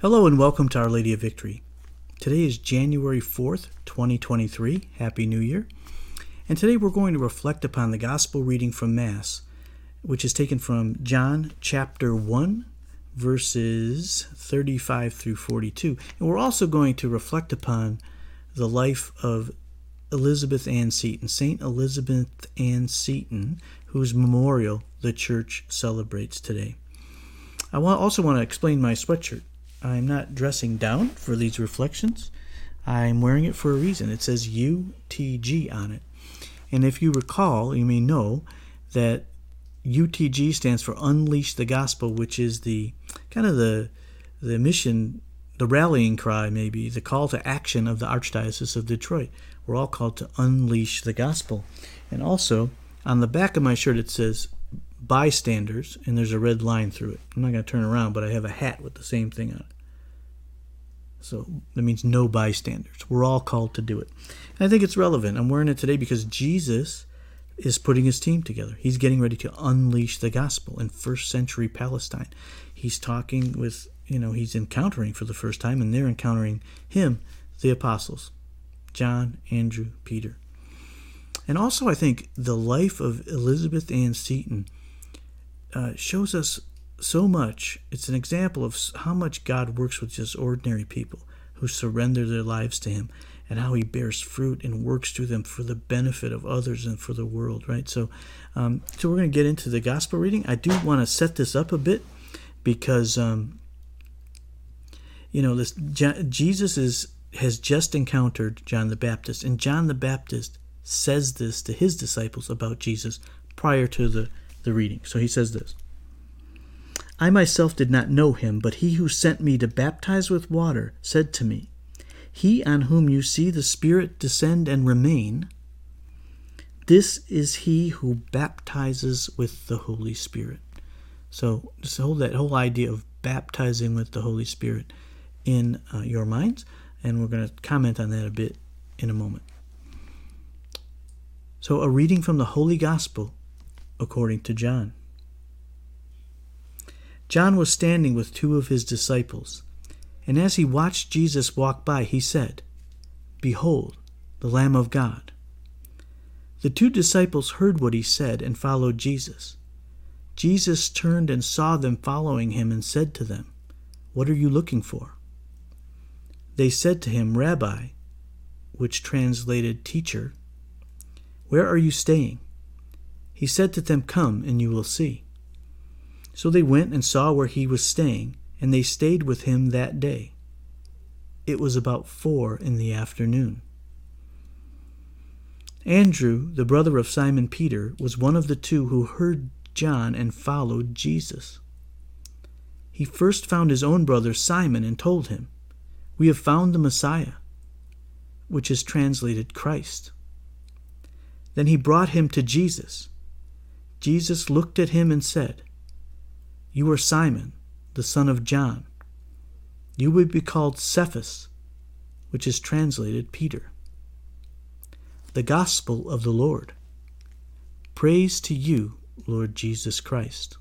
Hello and welcome to Our Lady of Victory. Today is January 4th, 2023. Happy New Year. And today we're going to reflect upon the Gospel reading from Mass, which is taken from John chapter 1, verses 35 through 42. And we're also going to reflect upon the life of Elizabeth Ann Seton, Saint Elizabeth Ann Seton, whose memorial the church celebrates today. I also want to explain my sweatshirt. I'm not dressing down for these reflections. I'm wearing it for a reason. It says UTG on it. And if you recall, you may know that UTG stands for Unleash the Gospel, which is the kind of the the mission, the rallying cry, maybe the call to action of the Archdiocese of Detroit. We're all called to unleash the gospel. And also, on the back of my shirt, it says bystanders, and there's a red line through it. I'm not going to turn around, but I have a hat with the same thing on it. So that means no bystanders. We're all called to do it. And I think it's relevant. I'm wearing it today because Jesus is putting his team together. He's getting ready to unleash the gospel in first century Palestine. He's talking with, you know, he's encountering for the first time, and they're encountering him, the apostles. John, Andrew, Peter. And also, I think the life of Elizabeth Ann Seton uh, shows us so much. It's an example of how much God works with just ordinary people who surrender their lives to Him and how He bears fruit and works through them for the benefit of others and for the world, right? So, um, so we're going to get into the gospel reading. I do want to set this up a bit because, um, you know, this Jesus is has just encountered John the Baptist, and John the Baptist says this to his disciples about Jesus prior to the, the reading. So he says this I myself did not know him, but he who sent me to baptize with water said to me, He on whom you see the Spirit descend and remain, this is he who baptizes with the Holy Spirit. So just hold that whole idea of baptizing with the Holy Spirit in uh, your minds and we're going to comment on that a bit in a moment. So, a reading from the Holy Gospel according to John. John was standing with two of his disciples, and as he watched Jesus walk by, he said, Behold, the Lamb of God. The two disciples heard what he said and followed Jesus. Jesus turned and saw them following him and said to them, What are you looking for? They said to him, Rabbi, which translated teacher, where are you staying? He said to them, Come, and you will see. So they went and saw where he was staying, and they stayed with him that day. It was about four in the afternoon. Andrew, the brother of Simon Peter, was one of the two who heard John and followed Jesus. He first found his own brother Simon and told him, we have found the Messiah, which is translated Christ. Then he brought him to Jesus. Jesus looked at him and said, You are Simon, the son of John. You will be called Cephas, which is translated Peter. The Gospel of the Lord. Praise to you, Lord Jesus Christ.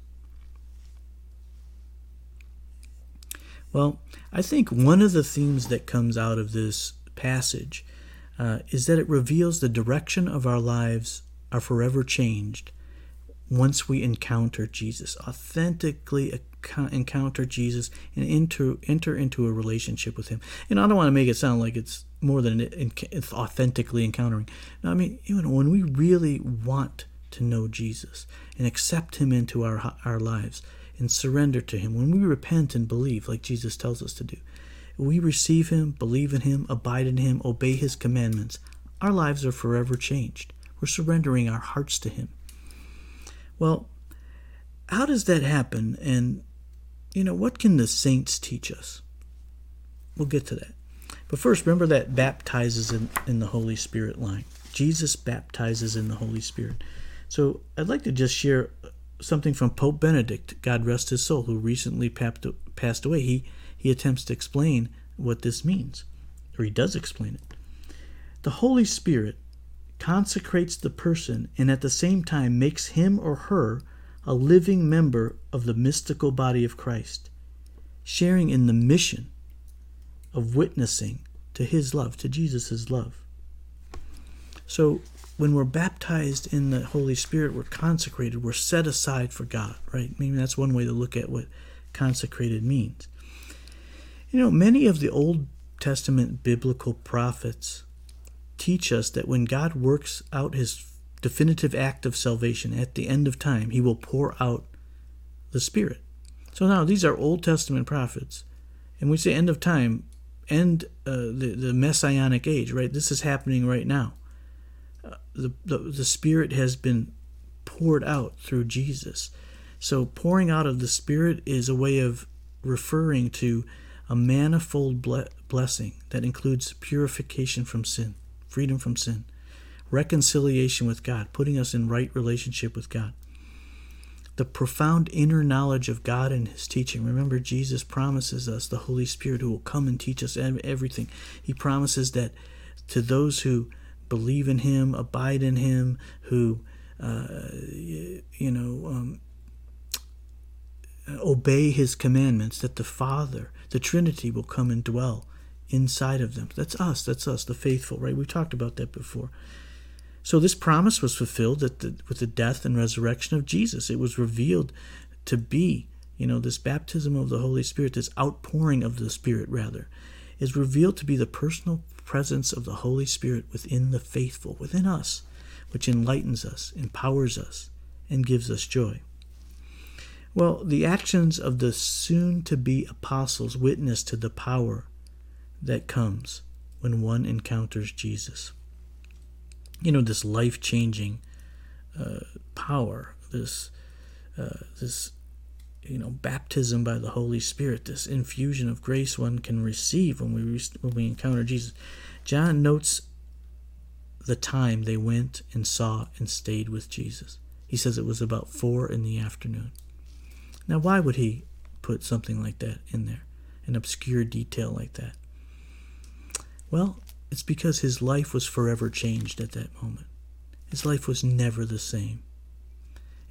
Well, I think one of the themes that comes out of this passage uh, is that it reveals the direction of our lives are forever changed once we encounter Jesus, authentically encounter Jesus and enter, enter into a relationship with Him. And I don't want to make it sound like it's more than it's authentically encountering. No, I mean, even when we really want to know Jesus and accept Him into our, our lives, and surrender to Him, when we repent and believe, like Jesus tells us to do, we receive Him, believe in Him, abide in Him, obey His commandments, our lives are forever changed. We're surrendering our hearts to Him. Well, how does that happen? And, you know, what can the saints teach us? We'll get to that. But first, remember that baptizes in, in the Holy Spirit line. Jesus baptizes in the Holy Spirit. So I'd like to just share something from Pope Benedict, God rest his soul, who recently passed away. He, he attempts to explain what this means, or he does explain it. The Holy Spirit consecrates the person and at the same time makes him or her a living member of the mystical body of Christ. sharing in the mission of witnessing to his love, to Jesus' love. So when we're baptized in the Holy Spirit, we're consecrated, we're set aside for God, right? Maybe that's one way to look at what consecrated means. You know, many of the Old Testament biblical prophets teach us that when God works out his definitive act of salvation at the end of time, he will pour out the Spirit. So now these are Old Testament prophets. And we say end of time, end uh, the, the messianic age, right? This is happening right now. Uh, the, the, the Spirit has been poured out through Jesus. So pouring out of the Spirit is a way of referring to a manifold ble- blessing that includes purification from sin, freedom from sin, reconciliation with God, putting us in right relationship with God. The profound inner knowledge of God and His teaching. Remember, Jesus promises us the Holy Spirit who will come and teach us everything. He promises that to those who believe in Him, abide in Him, who, uh, you know, um, obey His commandments, that the Father, the Trinity, will come and dwell inside of them. That's us. That's us, the faithful, right? We've talked about that before. So this promise was fulfilled the, with the death and resurrection of Jesus. It was revealed to be, you know, this baptism of the Holy Spirit, this outpouring of the Spirit, rather, is revealed to be the personal presence of the Holy Spirit within the faithful, within us, which enlightens us, empowers us, and gives us joy. Well, the actions of the soon to be apostles witness to the power that comes when one encounters Jesus you know this life changing uh, power, this uh, this you know baptism by the Holy Spirit, this infusion of grace one can receive when we when we encounter Jesus. John notes the time they went and saw and stayed with Jesus. He says it was about four in the afternoon. Now, why would he put something like that in there, an obscure detail like that? Well, it's because his life was forever changed at that moment. His life was never the same.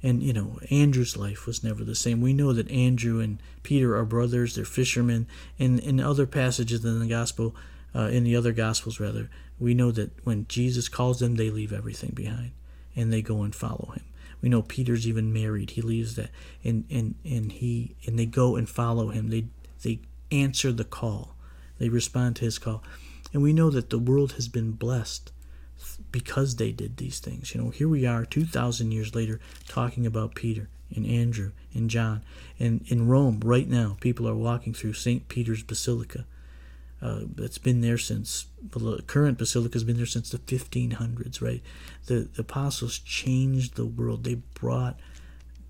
And, you know, Andrew's life was never the same. We know that Andrew and Peter are brothers, they're fishermen. And in other passages in the gospel, uh, in the other gospels rather, we know that when Jesus calls them, they leave everything behind and they go and follow him. We know Peter's even married. He leaves that and, and, and he and they go and follow him. They they answer the call. They respond to his call. And we know that the world has been blessed because they did these things. You know, here we are 2,000 years later talking about Peter and Andrew and John. And in Rome, right now, people are walking through St. Peter's Basilica. Uh, that's been there since the current basilica has been there since the 1500s, right? The, the apostles changed the world. They brought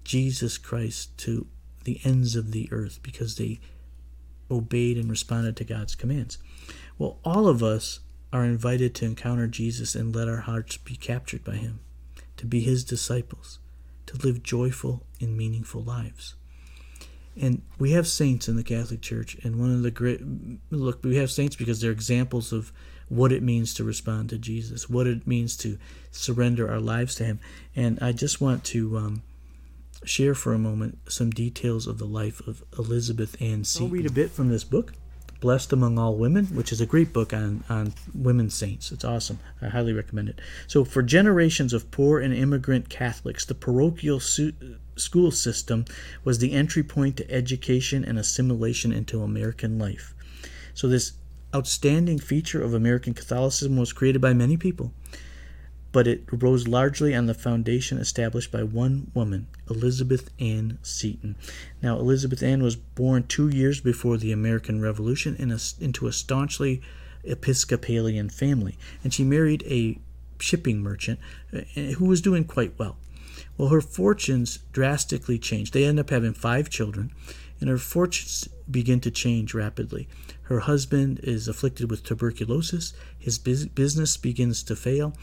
Jesus Christ to the ends of the earth because they obeyed and responded to God's commands. Well, all of us are invited to encounter Jesus and let our hearts be captured by him, to be his disciples, to live joyful and meaningful lives. And we have saints in the Catholic Church, and one of the great look, we have saints because they're examples of what it means to respond to Jesus, what it means to surrender our lives to Him. And I just want to um, share for a moment some details of the life of Elizabeth Ann Seton. I'll read a bit from this book. Blessed Among All Women, which is a great book on, on women saints. It's awesome. I highly recommend it. So, for generations of poor and immigrant Catholics, the parochial su- school system was the entry point to education and assimilation into American life. So, this outstanding feature of American Catholicism was created by many people but it rose largely on the foundation established by one woman, Elizabeth Ann Seton. Now, Elizabeth Ann was born two years before the American Revolution in a, into a staunchly Episcopalian family, and she married a shipping merchant uh, who was doing quite well. Well, her fortunes drastically changed. They end up having five children, and her fortunes begin to change rapidly. Her husband is afflicted with tuberculosis. His business begins to fail.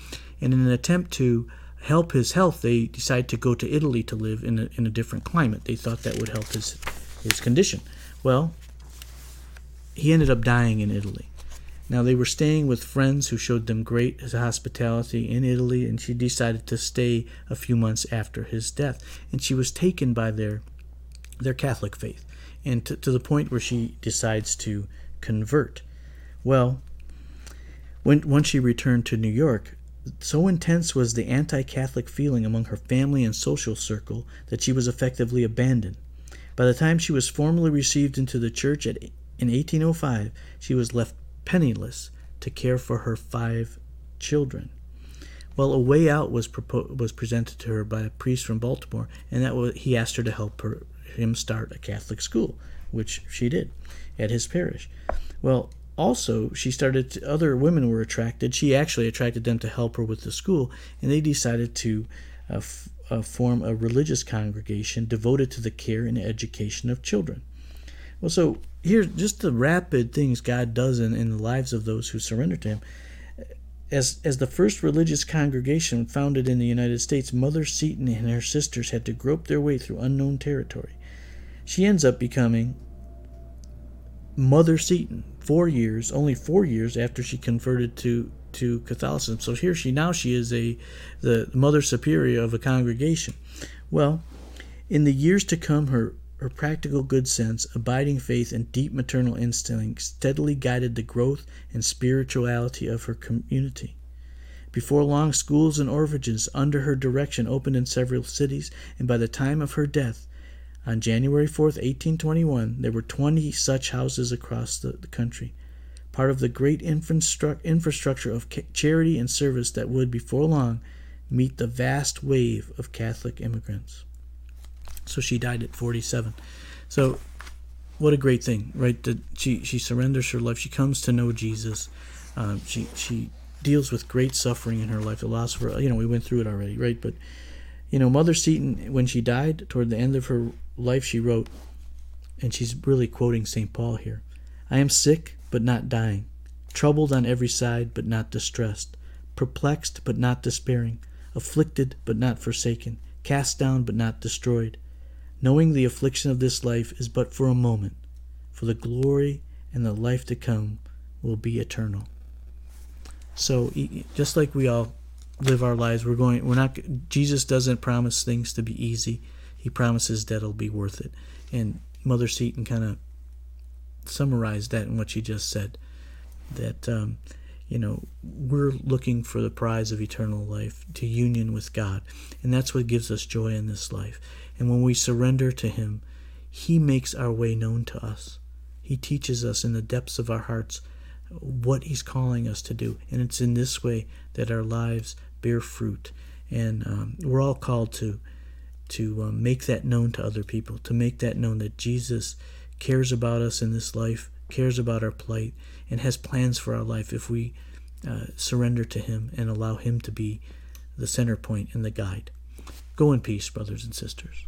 And in an attempt to help his health, they decide to go to Italy to live in a, in a different climate. They thought that would help his, his condition. Well, he ended up dying in Italy. Now, they were staying with friends who showed them great hospitality in Italy, and she decided to stay a few months after his death. And she was taken by their, their Catholic faith and to, to the point where she decides to convert. Well, when once she returned to New York, so intense was the anti Catholic feeling among her family and social circle that she was effectively abandoned. By the time she was formally received into the church at, in 1805, she was left penniless to care for her five children. Well, a way out was propo- was presented to her by a priest from Baltimore, and that was he asked her to help her him start a Catholic school, which she did at his parish. Well, also she started to, other women were attracted. She actually attracted them to help her with the school and they decided to uh, f- uh, form a religious congregation devoted to the care and education of children. Well so here's just the rapid things god does in, in the lives of those who surrender to him as, as the first religious congregation founded in the United States, Mother Seton and her sisters had to grope their way through unknown territory. She ends up becoming Mother Seton, four years, only four years after she converted to to Catholicism. So here she now she is a the mother superior of a congregation. Well, in the years to come, her her practical good sense, abiding faith, and deep maternal instinct steadily guided the growth and spirituality of her community. Before long, schools and orphanages under her direction opened in several cities, and by the time of her death, on January 4, 1821, there were 20 such houses across the, the country, part of the great infrastructure of charity and service that would, before long, meet the vast wave of Catholic immigrants. So she died at 47. So, what a great thing, right? That she she surrenders her life. She comes to know Jesus. Um, she she deals with great suffering in her life. The loss of her, you know, we went through it already, right? But you know, Mother Seton, when she died, toward the end of her life, she wrote, and she's really quoting St. Paul here I am sick, but not dying, troubled on every side, but not distressed, perplexed, but not despairing, afflicted, but not forsaken, cast down, but not destroyed, knowing the affliction of this life is but for a moment, for the glory and the life to come will be eternal. So, just like we all live our lives, we're going, we're not, Jesus doesn't promise things to be easy he promises that it'll be worth it. And Mother Seton kind of summarized that in what she just said. That, um, you know, we're looking for the prize of eternal life, to union with God. And that's what gives us joy in this life. And when we surrender to Him, He makes our way known to us. He teaches us in the depths of our hearts what He's calling us to do. And it's in this way that our lives bear fruit. And um, we're all called to to um, make that known to other people, to make that known that Jesus cares about us in this life, cares about our plight, and has plans for our life if we uh, surrender to Him and allow Him to be the center point and the guide. Go in peace, brothers and sisters.